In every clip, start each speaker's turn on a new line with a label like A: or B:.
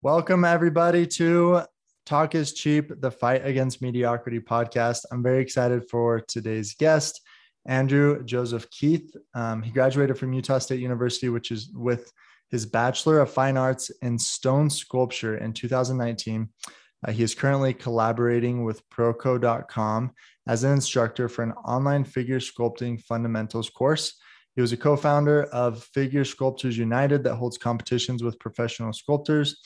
A: Welcome, everybody, to Talk is Cheap, the Fight Against Mediocrity podcast. I'm very excited for today's guest, Andrew Joseph Keith. Um, he graduated from Utah State University, which is with his Bachelor of Fine Arts in Stone Sculpture in 2019. Uh, he is currently collaborating with Proko.com as an instructor for an online figure sculpting fundamentals course. He was a co founder of Figure Sculptors United that holds competitions with professional sculptors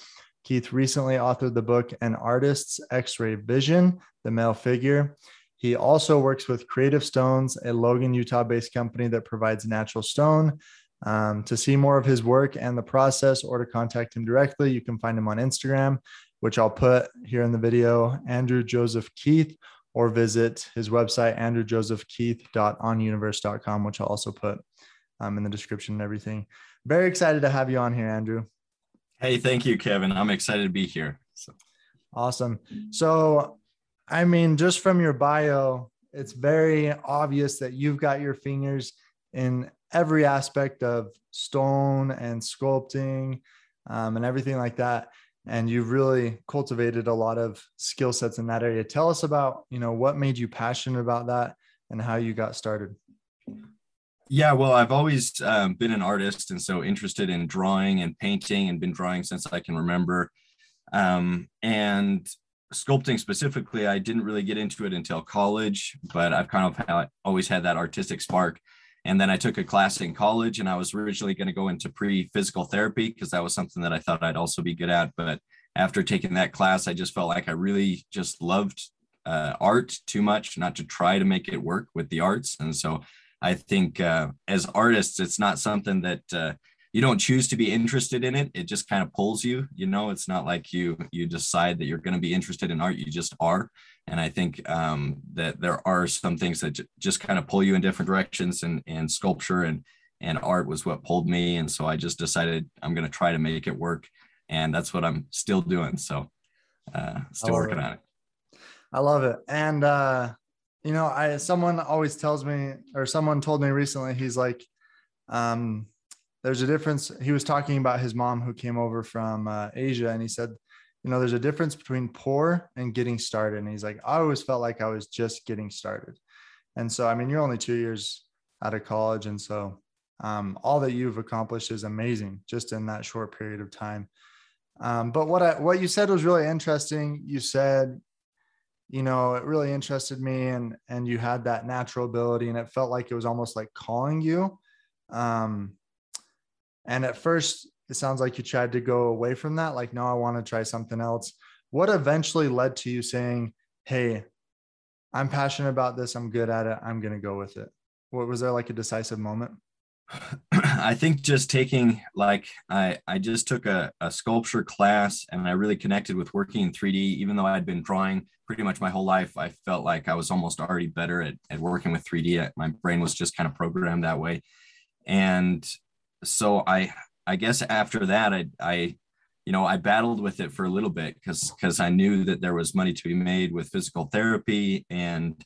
A: Keith recently authored the book An Artist's X ray Vision, the male figure. He also works with Creative Stones, a Logan, Utah based company that provides natural stone. Um, to see more of his work and the process or to contact him directly, you can find him on Instagram, which I'll put here in the video, Andrew Joseph Keith, or visit his website, andrewjosephkeith.onuniverse.com, which I'll also put um, in the description and everything. Very excited to have you on here, Andrew.
B: Hey, thank you, Kevin. I'm excited to be here. So.
A: Awesome. So, I mean, just from your bio, it's very obvious that you've got your fingers in every aspect of stone and sculpting um, and everything like that and you've really cultivated a lot of skill sets in that area tell us about you know what made you passionate about that and how you got started
B: yeah, well, I've always um, been an artist and so interested in drawing and painting and been drawing since I can remember. Um, and sculpting specifically, I didn't really get into it until college, but I've kind of always had that artistic spark. And then I took a class in college and I was originally going to go into pre physical therapy because that was something that I thought I'd also be good at. But after taking that class, I just felt like I really just loved uh, art too much not to try to make it work with the arts. And so I think uh, as artists, it's not something that uh, you don't choose to be interested in it. It just kind of pulls you. You know, it's not like you you decide that you're going to be interested in art. You just are. And I think um, that there are some things that j- just kind of pull you in different directions. And and sculpture and and art was what pulled me. And so I just decided I'm going to try to make it work. And that's what I'm still doing. So uh, still working
A: it.
B: on it.
A: I love it. And uh, you know, I someone always tells me, or someone told me recently, he's like, um, there's a difference. He was talking about his mom who came over from uh, Asia, and he said, you know, there's a difference between poor and getting started. And he's like, I always felt like I was just getting started. And so, I mean, you're only two years out of college, and so um, all that you've accomplished is amazing just in that short period of time. Um, but what I, what you said was really interesting. You said you know it really interested me and and you had that natural ability and it felt like it was almost like calling you. Um and at first it sounds like you tried to go away from that like no i want to try something else. What eventually led to you saying hey i'm passionate about this i'm good at it i'm going to go with it. What was there like a decisive moment
B: I think just taking like I I just took a, a sculpture class and I really connected with working in 3D. Even though I had been drawing pretty much my whole life, I felt like I was almost already better at, at working with 3D. My brain was just kind of programmed that way. And so I I guess after that I I you know I battled with it for a little bit because because I knew that there was money to be made with physical therapy and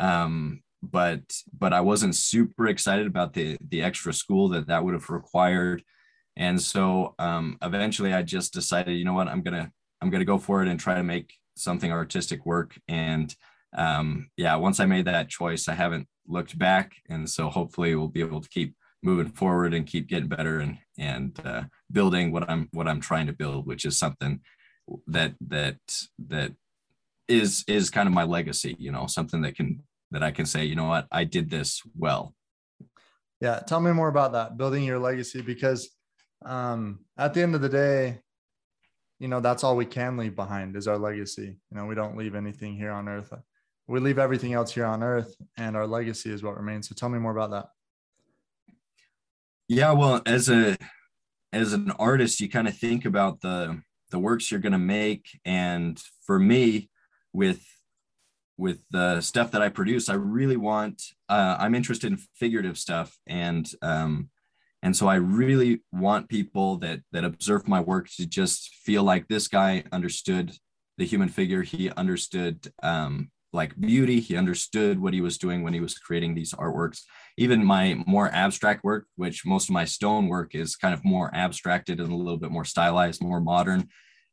B: um but but I wasn't super excited about the the extra school that that would have required. And so um, eventually, I just decided, you know what, I'm gonna I'm gonna go for it and try to make something artistic work. And um, yeah, once I made that choice, I haven't looked back. And so hopefully, we'll be able to keep moving forward and keep getting better and and uh, building what I'm what I'm trying to build, which is something that that that is is kind of my legacy. You know, something that can that I can say, you know what, I did this well.
A: Yeah, tell me more about that, building your legacy, because um, at the end of the day, you know, that's all we can leave behind is our legacy. You know, we don't leave anything here on earth. We leave everything else here on earth, and our legacy is what remains. So tell me more about that.
B: Yeah, well, as a as an artist, you kind of think about the the works you're going to make, and for me, with with the stuff that I produce, I really want. Uh, I'm interested in figurative stuff, and um, and so I really want people that that observe my work to just feel like this guy understood the human figure. He understood um, like beauty. He understood what he was doing when he was creating these artworks. Even my more abstract work, which most of my stone work is kind of more abstracted and a little bit more stylized, more modern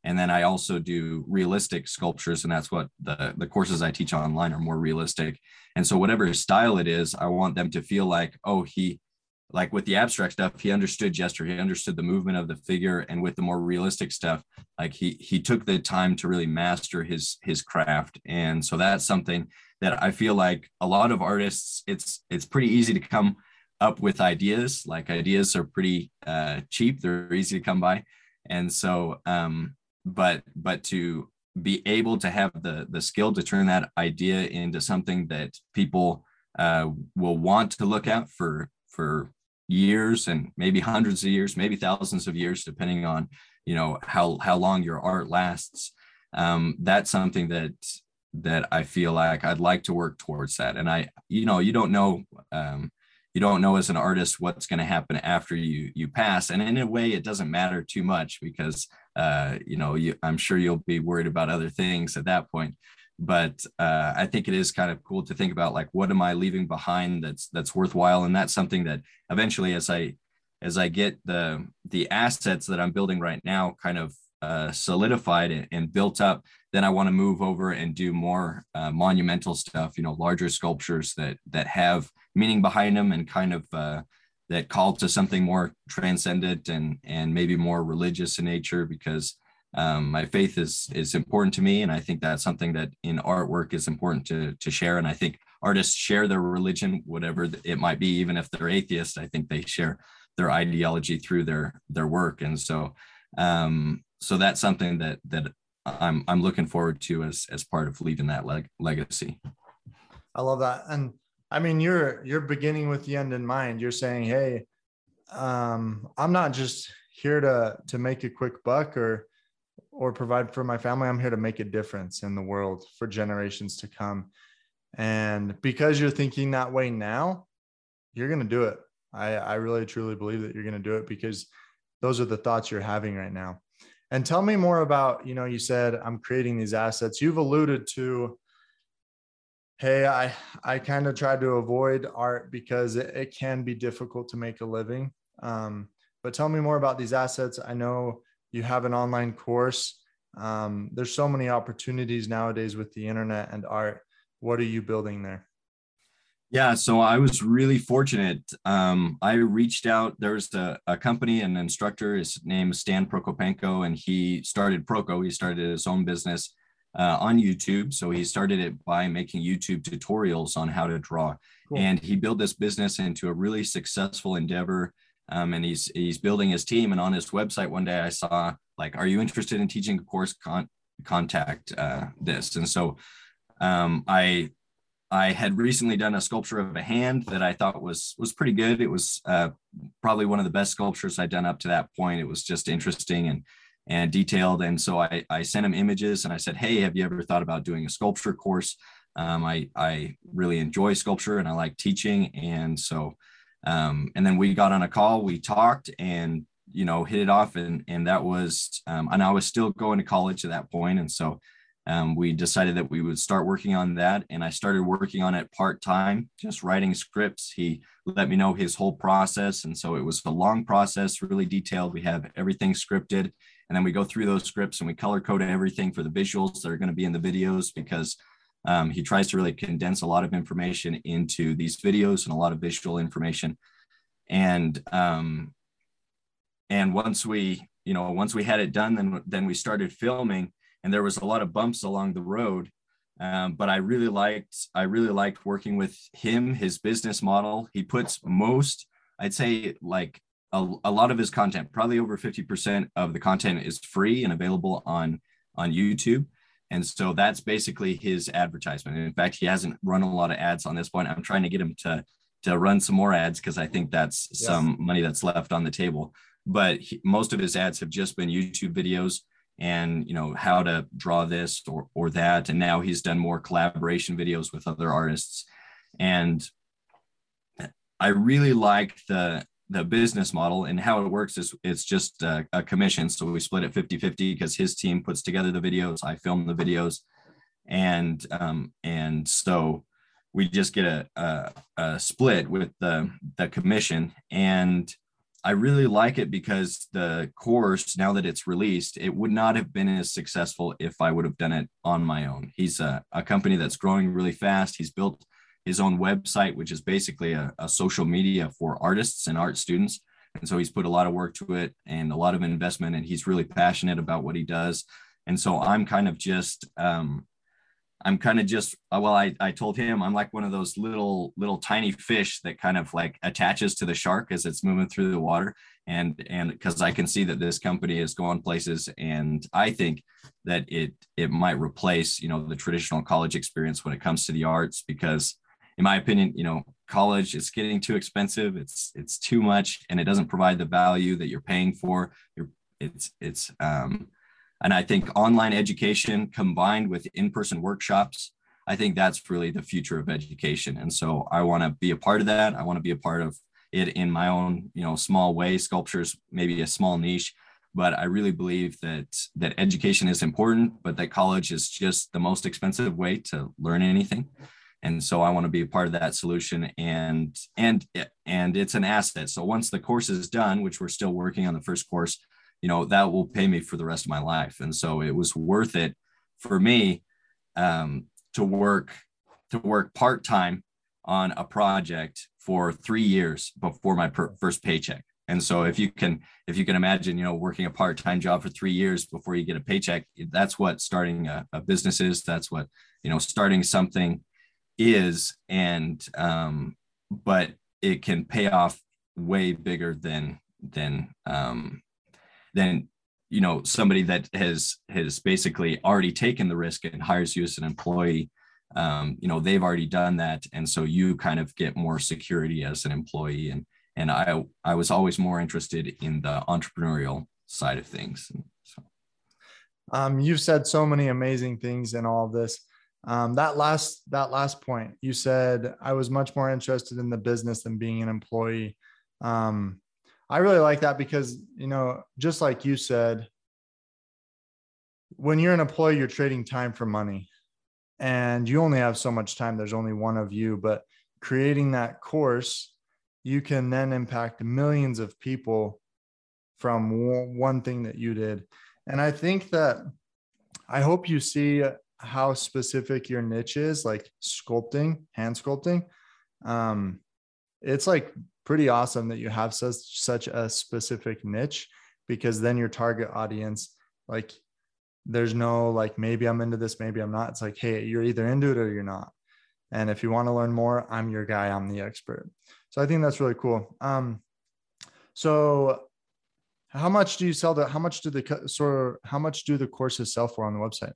B: and then I also do realistic sculptures, and that's what the the courses I teach online are more realistic. And so whatever style it is, I want them to feel like, oh, he like with the abstract stuff, he understood gesture, he understood the movement of the figure, and with the more realistic stuff, like he he took the time to really master his his craft. And so that's something that I feel like a lot of artists, it's it's pretty easy to come up with ideas. Like ideas are pretty uh, cheap; they're easy to come by, and so um, but but to be able to have the the skill to turn that idea into something that people uh, will want to look at for for years and maybe hundreds of years, maybe thousands of years, depending on you know how how long your art lasts. Um, that's something that that I feel like I'd like to work towards that. And I, you know, you don't know, um, you don't know as an artist what's going to happen after you you pass. And in a way, it doesn't matter too much because, uh, you know, you, I'm sure you'll be worried about other things at that point but uh, I think it is kind of cool to think about like what am I leaving behind that's that's worthwhile, and that's something that eventually, as I as I get the the assets that I'm building right now, kind of uh, solidified and, and, built up, then I want to move over and do more uh, monumental stuff. You know, larger sculptures that that have meaning behind them and kind of uh, that call to something more transcendent and and maybe more religious in nature because um, my faith is is important to me and i think that's something that in artwork is important to to share and i think artists share their religion whatever it might be even if they're atheist i think they share their ideology through their their work and so um so that's something that that i'm i'm looking forward to as as part of leaving that leg- legacy.
A: I love that and i mean you're you're beginning with the end in mind you're saying hey um i'm not just here to to make a quick buck or or provide for my family. I'm here to make a difference in the world for generations to come. And because you're thinking that way now, you're going to do it. I, I really truly believe that you're going to do it because those are the thoughts you're having right now. And tell me more about, you know, you said I'm creating these assets. You've alluded to, hey, I I kind of tried to avoid art because it, it can be difficult to make a living. Um, but tell me more about these assets. I know you have an online course. Um, there's so many opportunities nowadays with the internet and art. What are you building there?
B: Yeah, so I was really fortunate. Um, I reached out. There's a, a company, an instructor. His name is Stan Prokopenko, and he started Proko. He started his own business uh, on YouTube. So he started it by making YouTube tutorials on how to draw, cool. and he built this business into a really successful endeavor um, and he's he's building his team. And on his website one day, I saw like, "Are you interested in teaching a course? Con- contact uh, this." And so um, I I had recently done a sculpture of a hand that I thought was was pretty good. It was uh, probably one of the best sculptures I'd done up to that point. It was just interesting and and detailed. And so I I sent him images and I said, "Hey, have you ever thought about doing a sculpture course?" Um, I I really enjoy sculpture and I like teaching, and so um, and then we got on a call, we talked and, you know, hit it off. And, and that was, um, and I was still going to college at that point. And so um, we decided that we would start working on that. And I started working on it part time, just writing scripts. He let me know his whole process. And so it was a long process, really detailed. We have everything scripted. And then we go through those scripts and we color code everything for the visuals that are going to be in the videos because um, he tries to really condense a lot of information into these videos and a lot of visual information. And um, and once we, you know, once we had it done, then then we started filming, and there was a lot of bumps along the road. Um, but I really liked I really liked working with him. His business model. He puts most, I'd say, like a, a lot of his content, probably over fifty percent of the content is free and available on on YouTube and so that's basically his advertisement. And in fact, he hasn't run a lot of ads on this point. I'm trying to get him to to run some more ads because I think that's yes. some money that's left on the table. But he, most of his ads have just been YouTube videos and you know how to draw this or or that. And now he's done more collaboration videos with other artists. And I really like the the business model and how it works is it's just a, a commission. So we split it 50 50 because his team puts together the videos, I film the videos. And, um, and so we just get a, a, a split with the, the commission. And I really like it because the course, now that it's released, it would not have been as successful if I would have done it on my own. He's a, a company that's growing really fast. He's built his own website, which is basically a, a social media for artists and art students. And so he's put a lot of work to it and a lot of investment, and he's really passionate about what he does. And so I'm kind of just um, I'm kind of just uh, well, I, I told him I'm like one of those little little tiny fish that kind of like attaches to the shark as it's moving through the water. And and because I can see that this company is going places, and I think that it it might replace you know the traditional college experience when it comes to the arts because in my opinion you know college is getting too expensive it's it's too much and it doesn't provide the value that you're paying for you're it's it's um and I think online education combined with in person workshops, I think that's really the future of education. And so I want to be a part of that. I want to be a part of it in my own, you know, small way. Sculpture's maybe a small niche, but I really believe that that education is important, but that college is just the most expensive way to learn anything. And so I want to be a part of that solution and and and it's an asset. So once the course is done, which we're still working on the first course, you know that will pay me for the rest of my life. And so it was worth it for me um, to work to work part-time on a project for three years before my per- first paycheck. And so if you can if you can imagine you know working a part-time job for three years before you get a paycheck that's what starting a, a business is. That's what you know starting something is and um but it can pay off way bigger than than um than you know somebody that has has basically already taken the risk and hires you as an employee. Um, you know they've already done that and so you kind of get more security as an employee and and i i was always more interested in the entrepreneurial side of things so.
A: Um, you've said so many amazing things in all of this um, that last that last point you said i was much more interested in the business than being an employee um, I really like that because, you know, just like you said, when you're an employee, you're trading time for money and you only have so much time. There's only one of you, but creating that course, you can then impact millions of people from one thing that you did. And I think that I hope you see how specific your niche is, like sculpting, hand sculpting. Um, it's like pretty awesome that you have such such a specific niche because then your target audience like there's no like maybe i'm into this maybe i'm not. It's like hey you're either into it or you're not. And if you want to learn more i'm your guy i'm the expert. So i think that's really cool. Um so how much do you sell the how much do the sort how much do the courses sell for on the website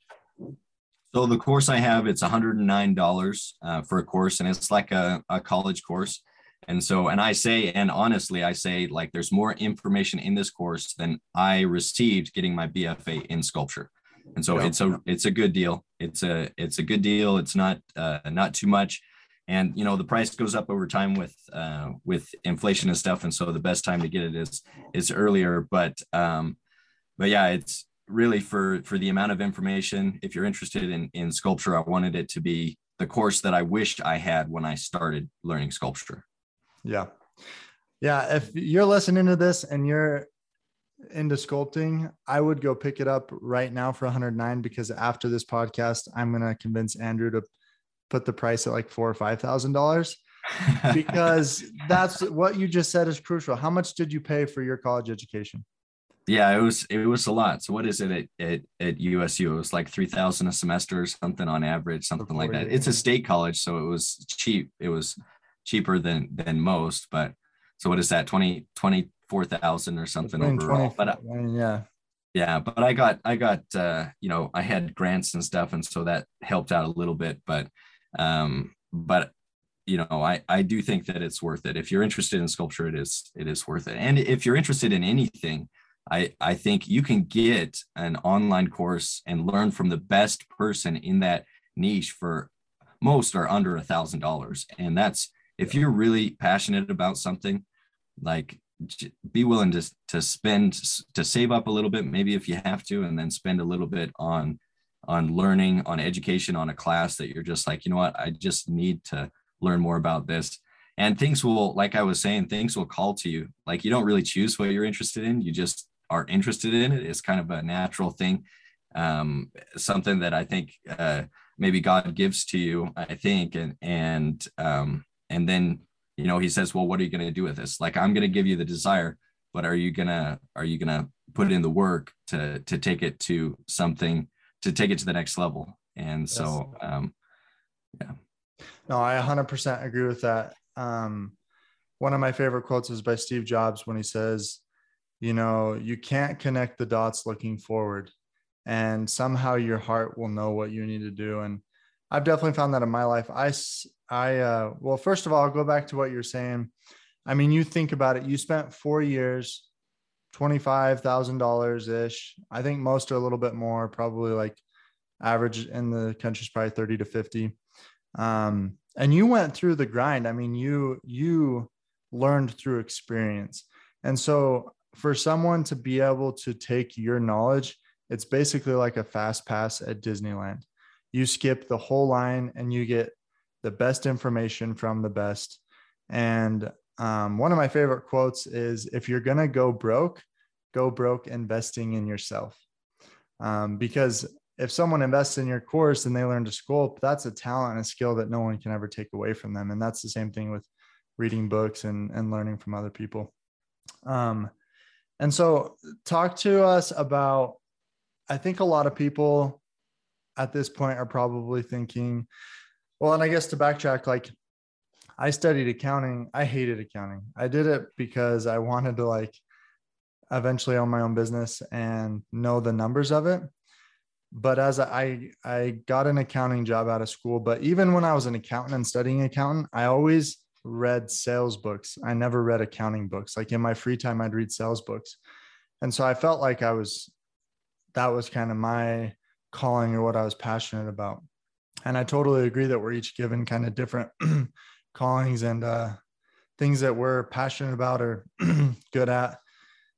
B: so the course i have it's $109 uh, for a course and it's like a, a college course and so, and I say, and honestly, I say, like, there's more information in this course than I received getting my BFA in sculpture. And so, yeah. it's a it's a good deal. It's a it's a good deal. It's not uh, not too much, and you know the price goes up over time with uh, with inflation and stuff. And so, the best time to get it is is earlier. But um, but yeah, it's really for for the amount of information. If you're interested in in sculpture, I wanted it to be the course that I wished I had when I started learning sculpture.
A: Yeah. Yeah. If you're listening to this and you're into sculpting, I would go pick it up right now for 109 because after this podcast, I'm going to convince Andrew to put the price at like four or five thousand dollars because that's what you just said is crucial. How much did you pay for your college education?
B: Yeah, it was it was a lot. So what is it at at, at USU? It was like three thousand a semester or something on average, something like that. It's a state college, so it was cheap. It was cheaper than than most. But so what is that? 20, 24,000 or something overall. But uh,
A: yeah.
B: Yeah, but I got I got uh, you know, I had grants and stuff and so that helped out a little bit, but um but you know, I I do think that it's worth it. If you're interested in sculpture, it is it is worth it. And if you're interested in anything, I, I think you can get an online course and learn from the best person in that niche for most are under a thousand dollars. And that's if you're really passionate about something, like be willing to to spend to save up a little bit, maybe if you have to, and then spend a little bit on on learning, on education, on a class that you're just like, you know what, I just need to learn more about this. and things will like i was saying things will call to you like you don't really choose what you're interested in you just are interested in it it's kind of a natural thing. Um, something that i think uh, maybe god gives to you i think and and um, and then you know he says well what are you going to do with this? Like i'm going to give you the desire but are you going to are you going to put in the work to to take it to something to take it to the next level? And yes. so um yeah.
A: No i 100% agree with that. Um, one of my favorite quotes is by Steve Jobs when he says, you know, you can't connect the dots looking forward, and somehow your heart will know what you need to do. And I've definitely found that in my life. I, I, uh, well, first of all, I'll go back to what you're saying. I mean, you think about it, you spent four years, $25,000 ish. I think most are a little bit more, probably like average in the country is probably 30 to 50. Um, and you went through the grind i mean you you learned through experience and so for someone to be able to take your knowledge it's basically like a fast pass at disneyland you skip the whole line and you get the best information from the best and um, one of my favorite quotes is if you're going to go broke go broke investing in yourself um, because if someone invests in your course and they learn to sculpt, that's a talent and a skill that no one can ever take away from them. And that's the same thing with reading books and, and learning from other people. Um, and so talk to us about, I think a lot of people at this point are probably thinking, well, and I guess to backtrack, like I studied accounting. I hated accounting. I did it because I wanted to like eventually own my own business and know the numbers of it but as I I got an accounting job out of school, but even when I was an accountant and studying accountant, I always read sales books. I never read accounting books. Like in my free time, I'd read sales books. And so I felt like I was that was kind of my calling or what I was passionate about. And I totally agree that we're each given kind of different callings and uh, things that we're passionate about or good at.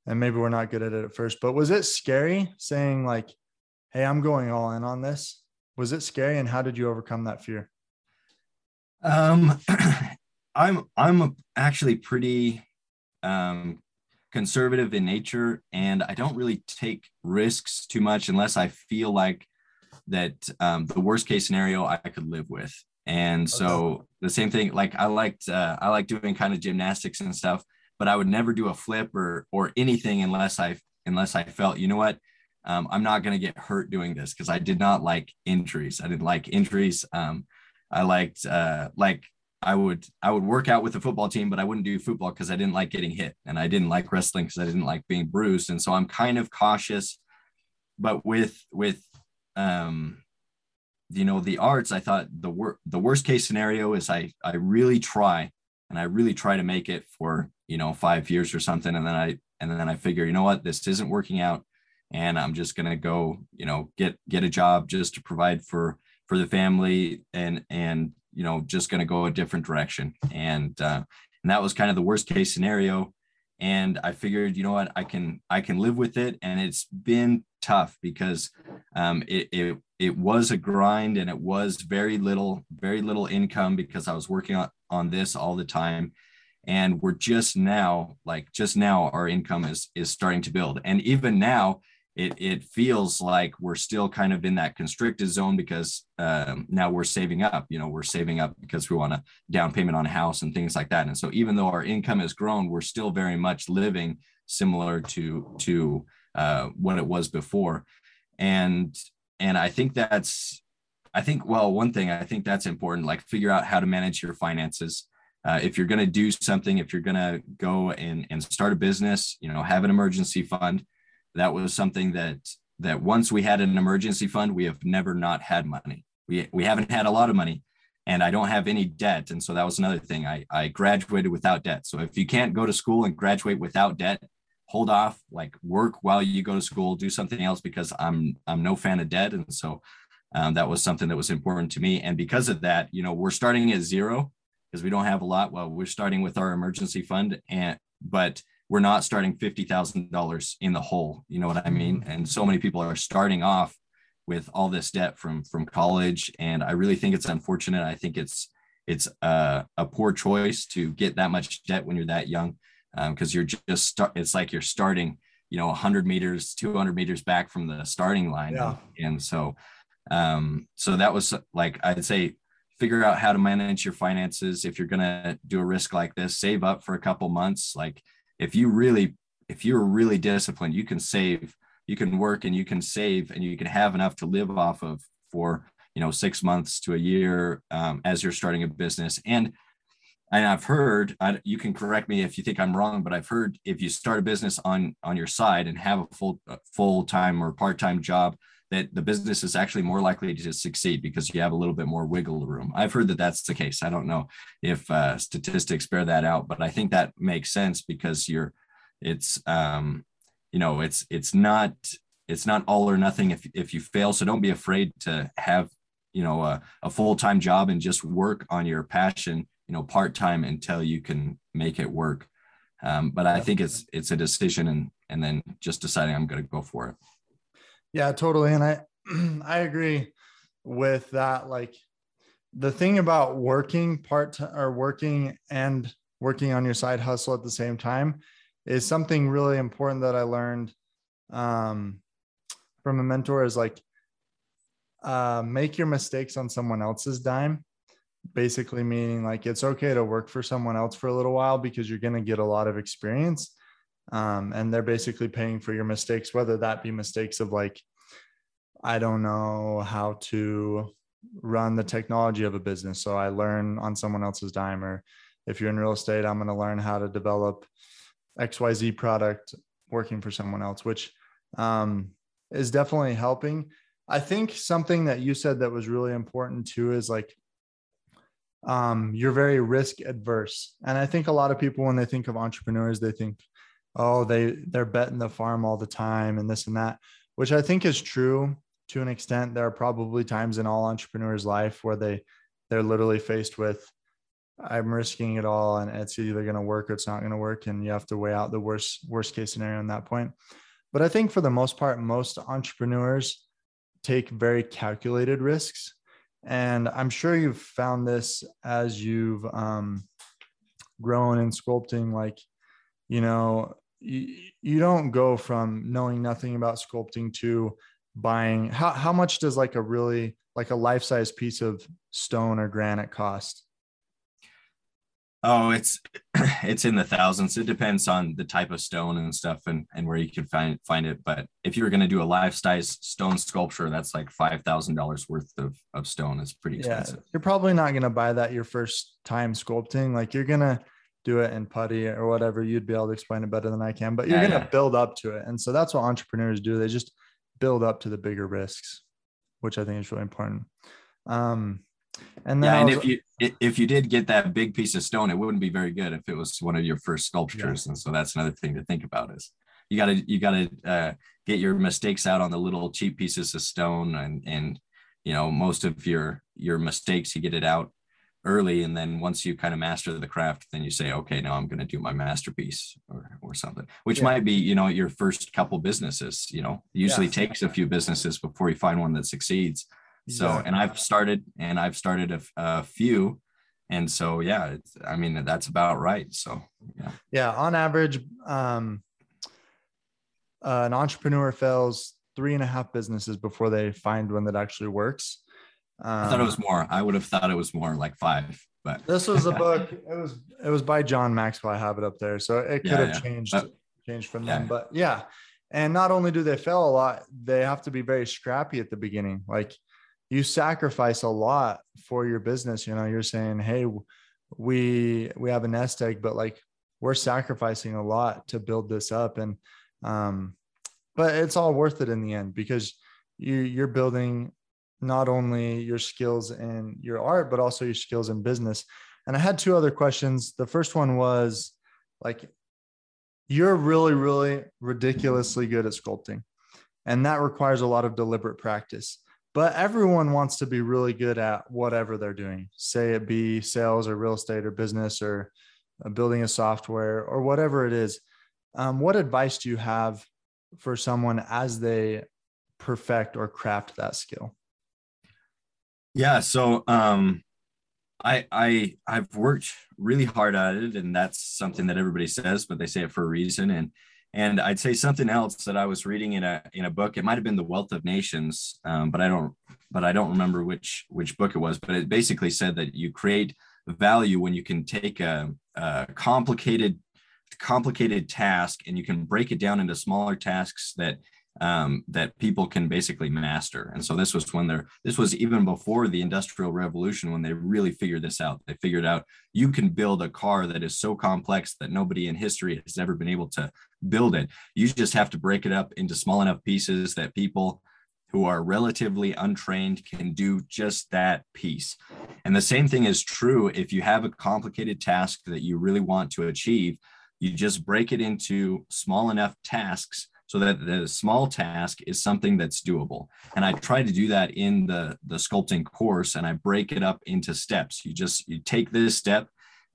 A: And maybe we're not good at it at first. But was it scary saying like, hey, I'm going all in on this? Was it scary and how did you overcome that fear?
B: Um, I'm I'm actually pretty um, conservative in nature, and I don't really take risks too much unless I feel like that um, the worst case scenario I could live with. And so the same thing, like I liked uh, I like doing kind of gymnastics and stuff, but I would never do a flip or or anything unless I unless I felt you know what um, I'm not going to get hurt doing this because I did not like injuries. I didn't like injuries. Um, I liked uh, like I would I would work out with the football team, but I wouldn't do football because I didn't like getting hit, and I didn't like wrestling because I didn't like being bruised. And so I'm kind of cautious. But with with um, you know the arts, I thought the wor- the worst case scenario is I I really try and I really try to make it for you know five years or something, and then I and then I figure you know what this isn't working out and I'm just to go, you know, get get a job just to provide for for the family and and you know just going to go a different direction. And uh, and that was kind of the worst case scenario. And I figured you know what I can I can live with it. And it's been tough because um, it, it it was a grind and it was very little very little income because I was working on, on this all the time. And we're just now like just now our income is is starting to build. And even now it it feels like we're still kind of in that constricted zone because um, now we're saving up. You know, we're saving up because we want a down payment on a house and things like that. And so even though our income has grown, we're still very much living similar to to uh, what it was before. And and I think that's I think well one thing I think that's important. Like figure out how to manage your finances. Uh, if you're going to do something, if you're going to go and, and start a business, you know, have an emergency fund that was something that that once we had an emergency fund, we have never not had money. We we haven't had a lot of money, and I don't have any debt. And so that was another thing. I I graduated without debt. So if you can't go to school and graduate without debt, hold off. Like work while you go to school, do something else because I'm I'm no fan of debt, and so. Um, that was something that was important to me. And because of that, you know, we're starting at zero because we don't have a lot. Well, we're starting with our emergency fund, and but we're not starting $50,000 in the hole. You know what I mean? Mm-hmm. And so many people are starting off with all this debt from from college and I really think it's unfortunate. I think it's it's a, a poor choice to get that much debt when you're that young because um, you're just start it's like you're starting you know 100 meters 200 meters back from the starting line yeah. and, and so um so that was like i'd say figure out how to manage your finances if you're going to do a risk like this save up for a couple months like if you really if you're really disciplined you can save you can work and you can save and you can have enough to live off of for you know six months to a year um, as you're starting a business. And and I've heard I, you can correct me if you think I'm wrong, but I've heard if you start a business on on your side and have a full full time or part time job, that the business is actually more likely to succeed because you have a little bit more wiggle room. I've heard that that's the case. I don't know if uh, statistics bear that out, but I think that makes sense because you're it's um you know it's it's not it's not all or nothing if if you fail. So don't be afraid to have you know a, a full time job and just work on your passion you know part time until you can make it work um, but i think it's it's a decision and and then just deciding i'm going to go for it
A: yeah totally and i i agree with that like the thing about working part or working and working on your side hustle at the same time is something really important that i learned um, from a mentor is like uh, make your mistakes on someone else's dime basically meaning like it's okay to work for someone else for a little while because you're going to get a lot of experience um, and they're basically paying for your mistakes whether that be mistakes of like i don't know how to run the technology of a business so i learn on someone else's dime or if you're in real estate i'm going to learn how to develop xyz product working for someone else which um, is definitely helping i think something that you said that was really important too is like um, you're very risk adverse. And I think a lot of people, when they think of entrepreneurs, they think, oh, they they're betting the farm all the time and this and that, which I think is true to an extent. There are probably times in all entrepreneurs' life where they they're literally faced with I'm risking it all and it's either going to work or it's not going to work. And you have to weigh out the worst, worst case scenario in that point. But I think for the most part, most entrepreneurs take very calculated risks and I'm sure you've found this as you've um, grown and sculpting, like, you know, you, you don't go from knowing nothing about sculpting to buying. How, how much does like a really, like a life size piece of stone or granite cost?
B: Oh, it's it's in the thousands. It depends on the type of stone and stuff and, and where you can find find it. But if you were going to do a life size stone sculpture, that's like five thousand dollars worth of, of stone. It's pretty expensive. Yeah,
A: you're probably not going to buy that your first time sculpting. Like you're gonna do it in putty or whatever. You'd be able to explain it better than I can. But you're yeah, gonna yeah. build up to it, and so that's what entrepreneurs do. They just build up to the bigger risks, which I think is really important. Um,
B: and then yeah, and was, if you if you did get that big piece of stone, it wouldn't be very good if it was one of your first sculptures. Yeah. And so that's another thing to think about is you got to you got to uh, get your mistakes out on the little cheap pieces of stone, and and you know most of your your mistakes you get it out early and then once you kind of master the craft then you say okay now i'm going to do my masterpiece or, or something which yeah. might be you know your first couple businesses you know usually yeah. takes a few businesses before you find one that succeeds so, exactly. and I've started and I've started a, a few. And so, yeah, it's, I mean, that's about right. So, yeah.
A: Yeah. On average, um, uh, an entrepreneur fails three and a half businesses before they find one that actually works.
B: Um, I thought it was more. I would have thought it was more like five, but
A: this was a book. it was it was by John Maxwell. I have it up there, so it could yeah, have yeah. changed but, changed from yeah. them. But yeah, and not only do they fail a lot, they have to be very scrappy at the beginning. Like you sacrifice a lot for your business you know you're saying hey we we have a nest egg but like we're sacrificing a lot to build this up and um but it's all worth it in the end because you you're building not only your skills in your art but also your skills in business. And i had two other questions. The first one was like you're really really ridiculously good at sculpting and that requires a lot of deliberate practice. But everyone wants to be really good at whatever they're doing say it be sales or real estate or business or uh, building a software or whatever it is. Um, what advice do you have for someone as they perfect or craft that skill
B: yeah so um, I I I've worked really hard at it, and that's something that everybody says, but they say it for a reason. And and I'd say something else that I was reading in a in a book. It might have been The Wealth of Nations, um, but I don't but I don't remember which which book it was. But it basically said that you create value when you can take a, a complicated complicated task and you can break it down into smaller tasks that um, that people can basically master. And so this was when they're this was even before the industrial revolution when they really figured this out. They figured out you can build a car that is so complex that nobody in history has ever been able to build it. You just have to break it up into small enough pieces that people who are relatively untrained can do just that piece. And the same thing is true if you have a complicated task that you really want to achieve, you just break it into small enough tasks so that the small task is something that's doable. And I try to do that in the, the sculpting course and I break it up into steps. You just, you take this step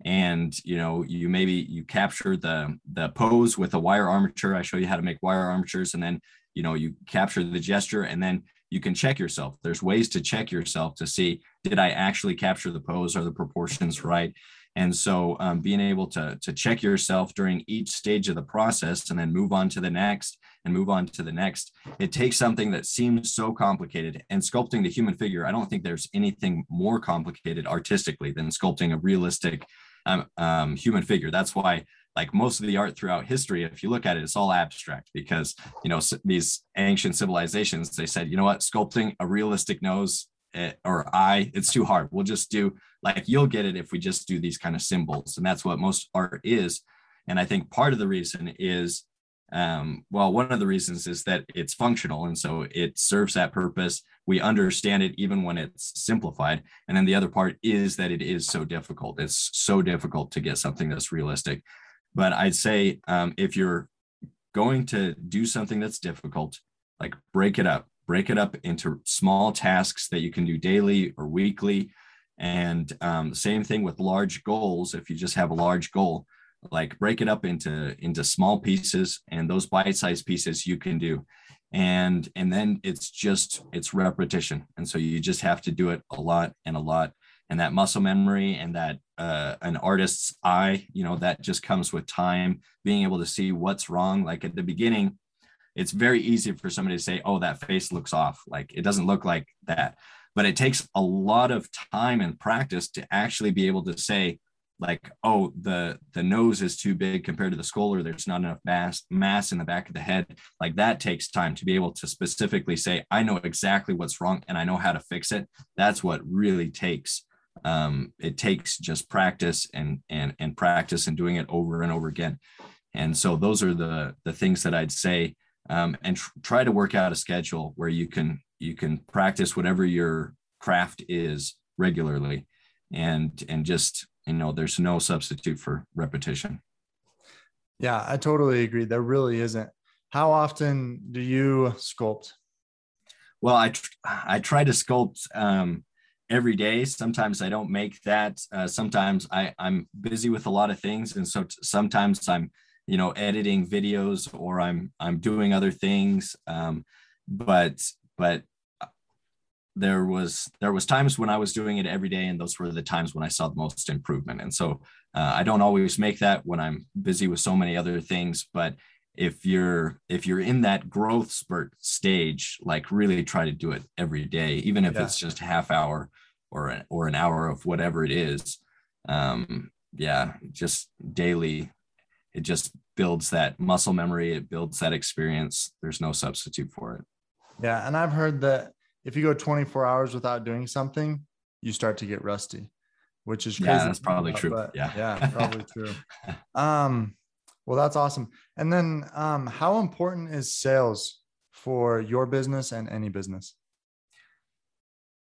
B: and you know you maybe you capture the the pose with a wire armature i show you how to make wire armatures and then you know you capture the gesture and then you can check yourself there's ways to check yourself to see did i actually capture the pose are the proportions right and so um, being able to, to check yourself during each stage of the process and then move on to the next and move on to the next, it takes something that seems so complicated. And sculpting the human figure, I don't think there's anything more complicated artistically than sculpting a realistic um, um, human figure. That's why like most of the art throughout history if you look at it it's all abstract because you know these ancient civilizations they said you know what sculpting a realistic nose eh, or eye it's too hard we'll just do like you'll get it if we just do these kind of symbols and that's what most art is and i think part of the reason is um, well one of the reasons is that it's functional and so it serves that purpose. We understand it even when it's simplified. And then the other part is that it is so difficult. It's so difficult to get something that's realistic. But i'd say um, if you're going to do something that's difficult like break it up break it up into small tasks that you can do daily or weekly. And um, same thing with large goals. If you just have a large goal, like break it up into into small pieces, and those bite-sized pieces you can do. And and then it's just it's repetition, and so you just have to do it a lot and a lot. And that muscle memory and that uh, an artist's eye, you know, that just comes with time, being able to see what's wrong. Like at the beginning, it's very easy for somebody to say, "Oh, that face looks off." Like it doesn't look like that but it takes a lot of time and practice to actually be able to say like oh the the nose is too big compared to the skull or there's not enough mass mass in the back of the head. Like that takes time to be able to specifically say i know exactly what's wrong and i know how to fix it. That's what really takes um, it takes just practice and and and practice and doing it over and over again. And so those are the the things that i'd say um, and tr- try to work out a schedule where you can you can practice whatever your craft is regularly and and just you know there's no substitute for repetition.
A: Yeah i totally agree. There really isn't. How often do you sculpt?
B: Well i i try to sculpt um, every day. Sometimes i don't make that. Uh, sometimes i i'm busy with a lot of things. And so t- sometimes i'm you know editing videos or i'm i'm doing other things. Um, but but there was there was times when I was doing it every day, and those were the times when I saw the most improvement. And so uh, I don't always make that when I'm busy with so many other things, but if you're if you're in that growth spurt stage, like really try to do it every day, even if yeah. it's just a half hour or an, or an hour of whatever it is. Um, yeah, just daily. It just builds that muscle memory. It builds that experience. There's no substitute for it.
A: Yeah. And I've heard that if you go 24 hours without doing something, you start to get rusty, which is crazy.
B: Yeah, that's probably true. But yeah.
A: Yeah, probably true. Um, well, that's awesome. And then um, how important is sales for your business and any business?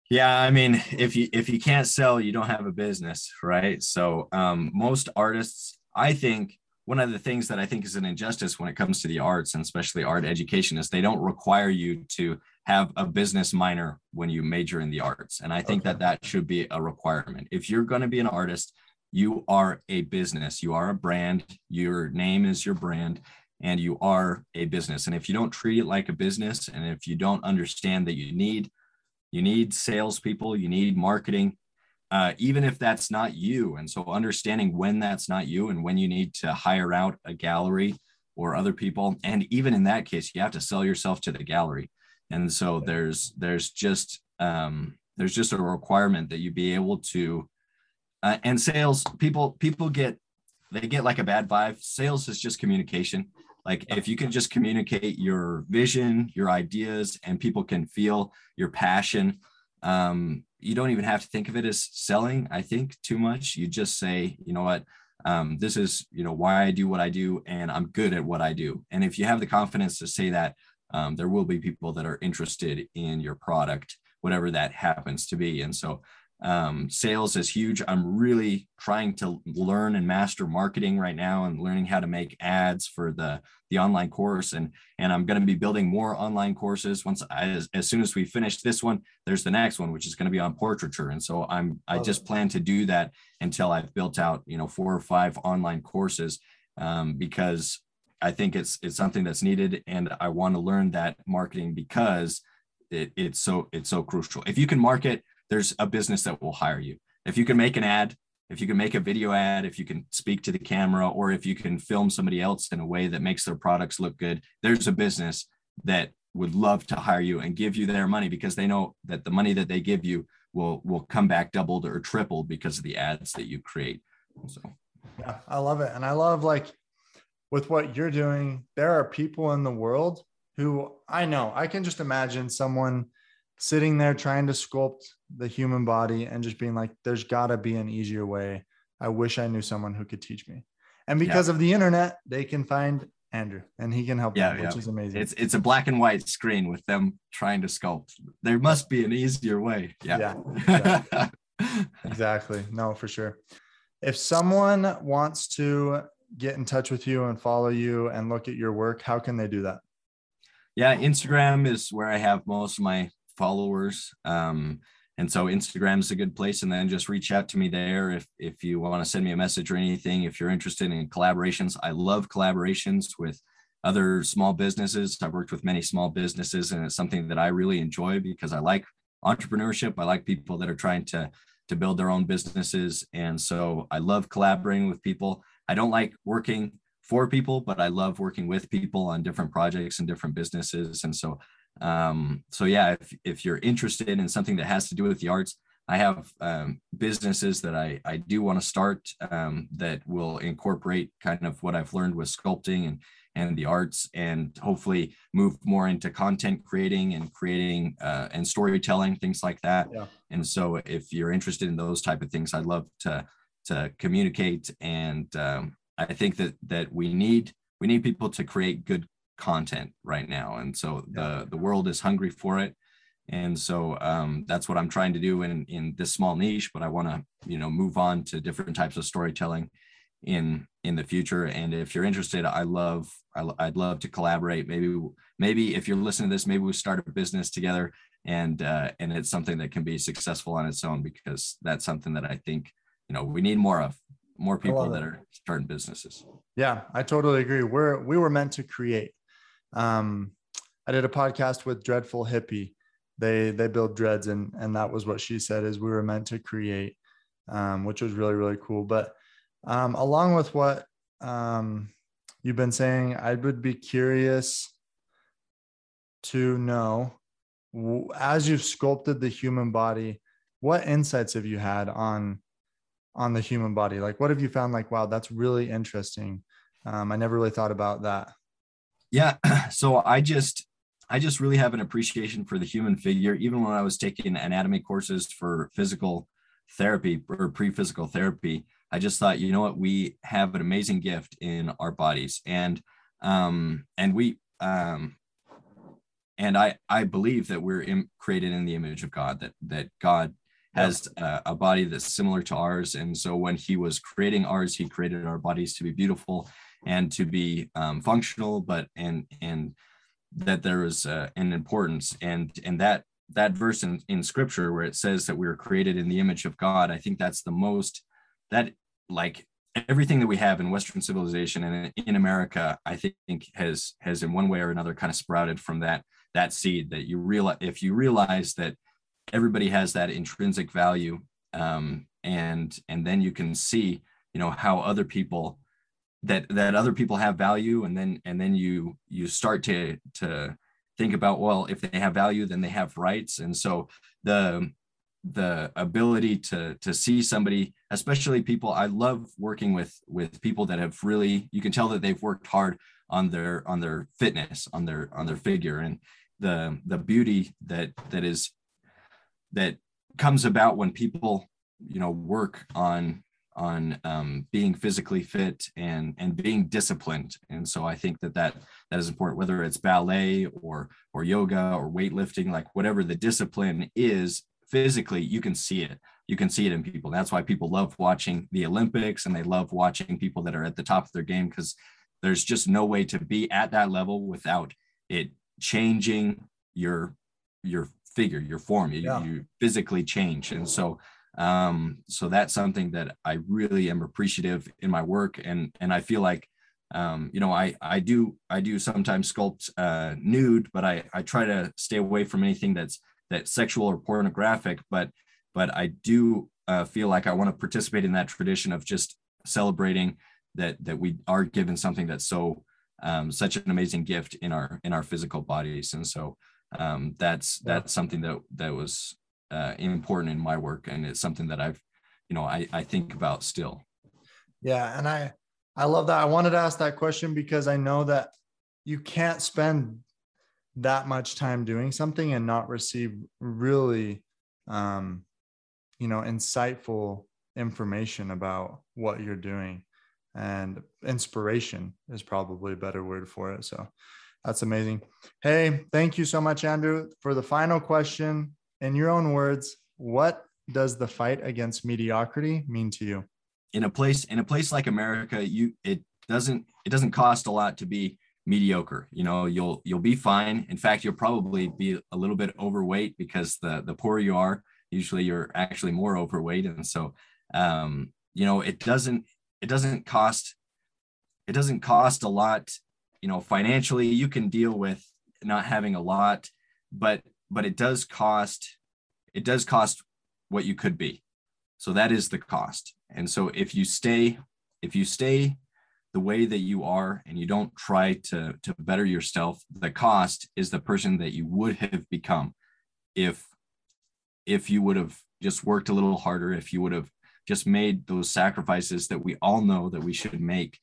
B: Yeah, I mean, if you if you can't sell, you don't have a business, right? So um, most artists, I think, one of the things that I think is an injustice when it comes to the arts and especially art education is they don't require you to have a business minor when you major in the arts. And I think okay. that that should be a requirement. If you're going to be an artist, you are a business, you are a brand, your name is your brand, and you are a business. And if you don't treat it like a business, and if you don't understand that you need, you need salespeople, you need marketing, uh, even if that's not you. And so understanding when that's not you and when you need to hire out a gallery or other people. And even in that case, you have to sell yourself to the gallery. And so there's, there's just, um, there's just a requirement that you be able to, uh, and sales people, people get, they get like a bad vibe. Sales is just communication. Like if you can just communicate your vision, your ideas, and people can feel your passion, um, you don't even have to think of it as selling i think too much you just say you know what um, this is you know why i do what i do and i'm good at what i do and if you have the confidence to say that um, there will be people that are interested in your product whatever that happens to be. And so um, sales is huge. I'm really trying to learn and master marketing right now and learning how to make ads for the the online course. And and I'm going to be building more online courses once I, as, as soon as we finish this one there's the next one which is going to be on portraiture. And so I'm I just plan to do that until I've built out you know four or five online courses um, because I think it's it's something that's needed and I want to learn that marketing because it, it's so it's so crucial if you can market there's a business that will hire you. If you can make an ad, if you can make a video ad, if you can speak to the camera, or if you can film somebody else in a way that makes their products look good, there's a business that would love to hire you and give you their money because they know that the money that they give you will will come back doubled or tripled because of the ads that you create. So
A: yeah, I love it. And I love like with what you're doing, there are people in the world who I know I can just imagine someone sitting there trying to sculpt the human body and just being like, there's got to be an easier way. I wish I knew someone who could teach me. And because yeah. of the internet, they can find Andrew and he can help
B: yeah,
A: them,
B: yeah.
A: which is amazing.
B: It's it's a black and white screen with them trying to sculpt. There must be an easier way. Yeah.
A: Yeah. Exactly. exactly. No, for sure. If someone wants to get in touch with you and follow you and look at your work, how can they do that?
B: Yeah, Instagram is where I have most of my followers. Um, and so Instagram is a good place. And then just reach out to me there if if you want to send me a message or anything. If you're interested in collaborations, I love collaborations with other small businesses. I've worked with many small businesses, and it's something that I really enjoy because I like entrepreneurship. I like people that are trying to to build their own businesses, and so I love collaborating with people. I don't like working for people, but I love working with people on different projects and different businesses. And so um, so yeah, if, if you're interested in something that has to do with the arts, I have um, businesses that I, I do want to start um, that will incorporate kind of what I've learned with sculpting and, and the arts and hopefully move more into content creating and creating uh, and storytelling, things like that. Yeah. And so if you're interested in those type of things, I'd love to, to communicate. And um, I think that, that we need, we need people to create good content right now. And so the the world is hungry for it. And so um, that's what i'm trying to do in in this small niche but i want to you know move on to different types of storytelling in in the future. And if you're interested i love I, would love to collaborate. Maybe maybe if you're listening to this maybe we start a business together and uh, and it's something that can be successful on its own because that's something that i think you know we need more of more people that are starting businesses
A: yeah i totally agree we're we were meant to create um, I did a podcast with Dreadful Hippie. They they build dreads, and and that was what she said is we were meant to create, um, which was really really cool. But um, along with what um, you've been saying, I would be curious to know as you've sculpted the human body, what insights have you had on on the human body? Like, what have you found? Like, wow, that's really interesting. Um, I never really thought about that.
B: Yeah. So I just, I just really have an appreciation for the human figure. Even when I was taking anatomy courses for physical therapy or pre-physical therapy, I just thought, you know what, we have an amazing gift in our bodies, and um, and we um, and I I believe that we're in, created in the image of God. That that God has uh, a body that's similar to ours, and so when He was creating ours, He created our bodies to be beautiful and to be um, functional, but and and that there is uh, an importance. And and that that verse in, in scripture where it says that we were created in the image of God, I think that's the most that like everything that we have in Western civilization and in America, I think has has in one way or another kind of sprouted from that that seed that you realize if you realize that everybody has that intrinsic value um, and and then you can see you know how other people that that other people have value and then and then you you start to to think about well if they have value then they have rights. And so the the ability to to see somebody especially people i love working with with people that have really you can tell that they've worked hard on their on their fitness on their on their figure. And the the beauty that that is that comes about when people you know work on on um, being physically fit and and being disciplined. And so i think that that that is important whether it's ballet or or yoga or weightlifting like whatever the discipline is physically you can see it. You can see it in people. That's why people love watching the olympics and they love watching people that are at the top of their game because there's just no way to be at that level without it changing your your figure your form you, yeah. you physically change and so um, so that's something that I really am appreciative in my work, and and I feel like, um, you know, I I do I do sometimes sculpt uh, nude, but I I try to stay away from anything that's that sexual or pornographic. But but I do uh, feel like I want to participate in that tradition of just celebrating that that we are given something that's so um, such an amazing gift in our in our physical bodies, and so um, that's that's something that that was uh, important in my work, and it's something that I've, you know, I I think about still.
A: Yeah, and I I love that. I wanted to ask that question because I know that you can't spend that much time doing something and not receive really, um, you know, insightful information about what you're doing and inspiration is probably a better word for it. So that's amazing. Hey, thank you so much, Andrew. For the final question, in your own words, what does the fight against mediocrity mean to you?
B: In a place in a place like America, you it doesn't it doesn't cost a lot to be mediocre. You know, you'll you'll be fine. In fact, you'll probably be a little bit overweight because the the poorer you are, usually you're actually more overweight, and so um, you know it doesn't it doesn't cost it doesn't cost a lot. You know, financially, you can deal with not having a lot, but but it does cost it does cost what you could be. So that is the cost. And so if you stay if you stay the way that you are and you don't try to to better yourself the cost is the person that you would have become if if you would have just worked a little harder if you would have just made those sacrifices that we all know that we should make.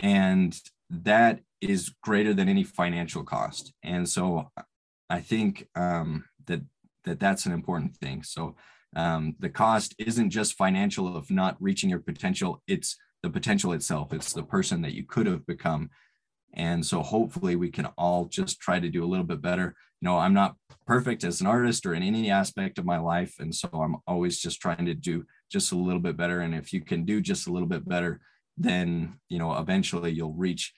B: And that is greater than any financial cost and so I think um, that that that's an important thing. So um, the cost isn't just financial of not reaching your potential; it's the potential itself. It's the person that you could have become. And so hopefully we can all just try to do a little bit better. You know, I'm not perfect as an artist or in any aspect of my life. And so I'm always just trying to do just a little bit better. And if you can do just a little bit better, then, you know, eventually you'll reach,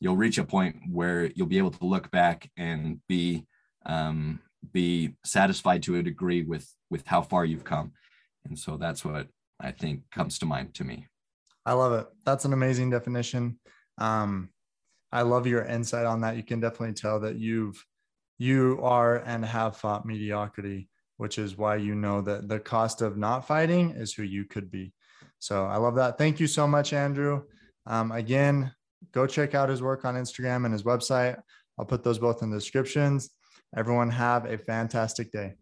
B: you'll reach a point where you'll be able to look back and be um, be satisfied to a degree with with how far you've come. And so that's what i think comes to mind to me.
A: I love it. That's an amazing definition. Um, i love your insight on that. You can definitely tell that you've you are and have fought mediocrity which is why you know that the cost of not fighting is who you could be. So i love that. Thank you so much andrew. Um, again go check out his work on instagram and his website i'll put those both in the descriptions Everyone have a fantastic day.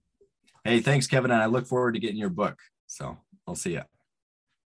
B: Hey, thanks, Kevin. And I look forward to getting your book. So I'll see you.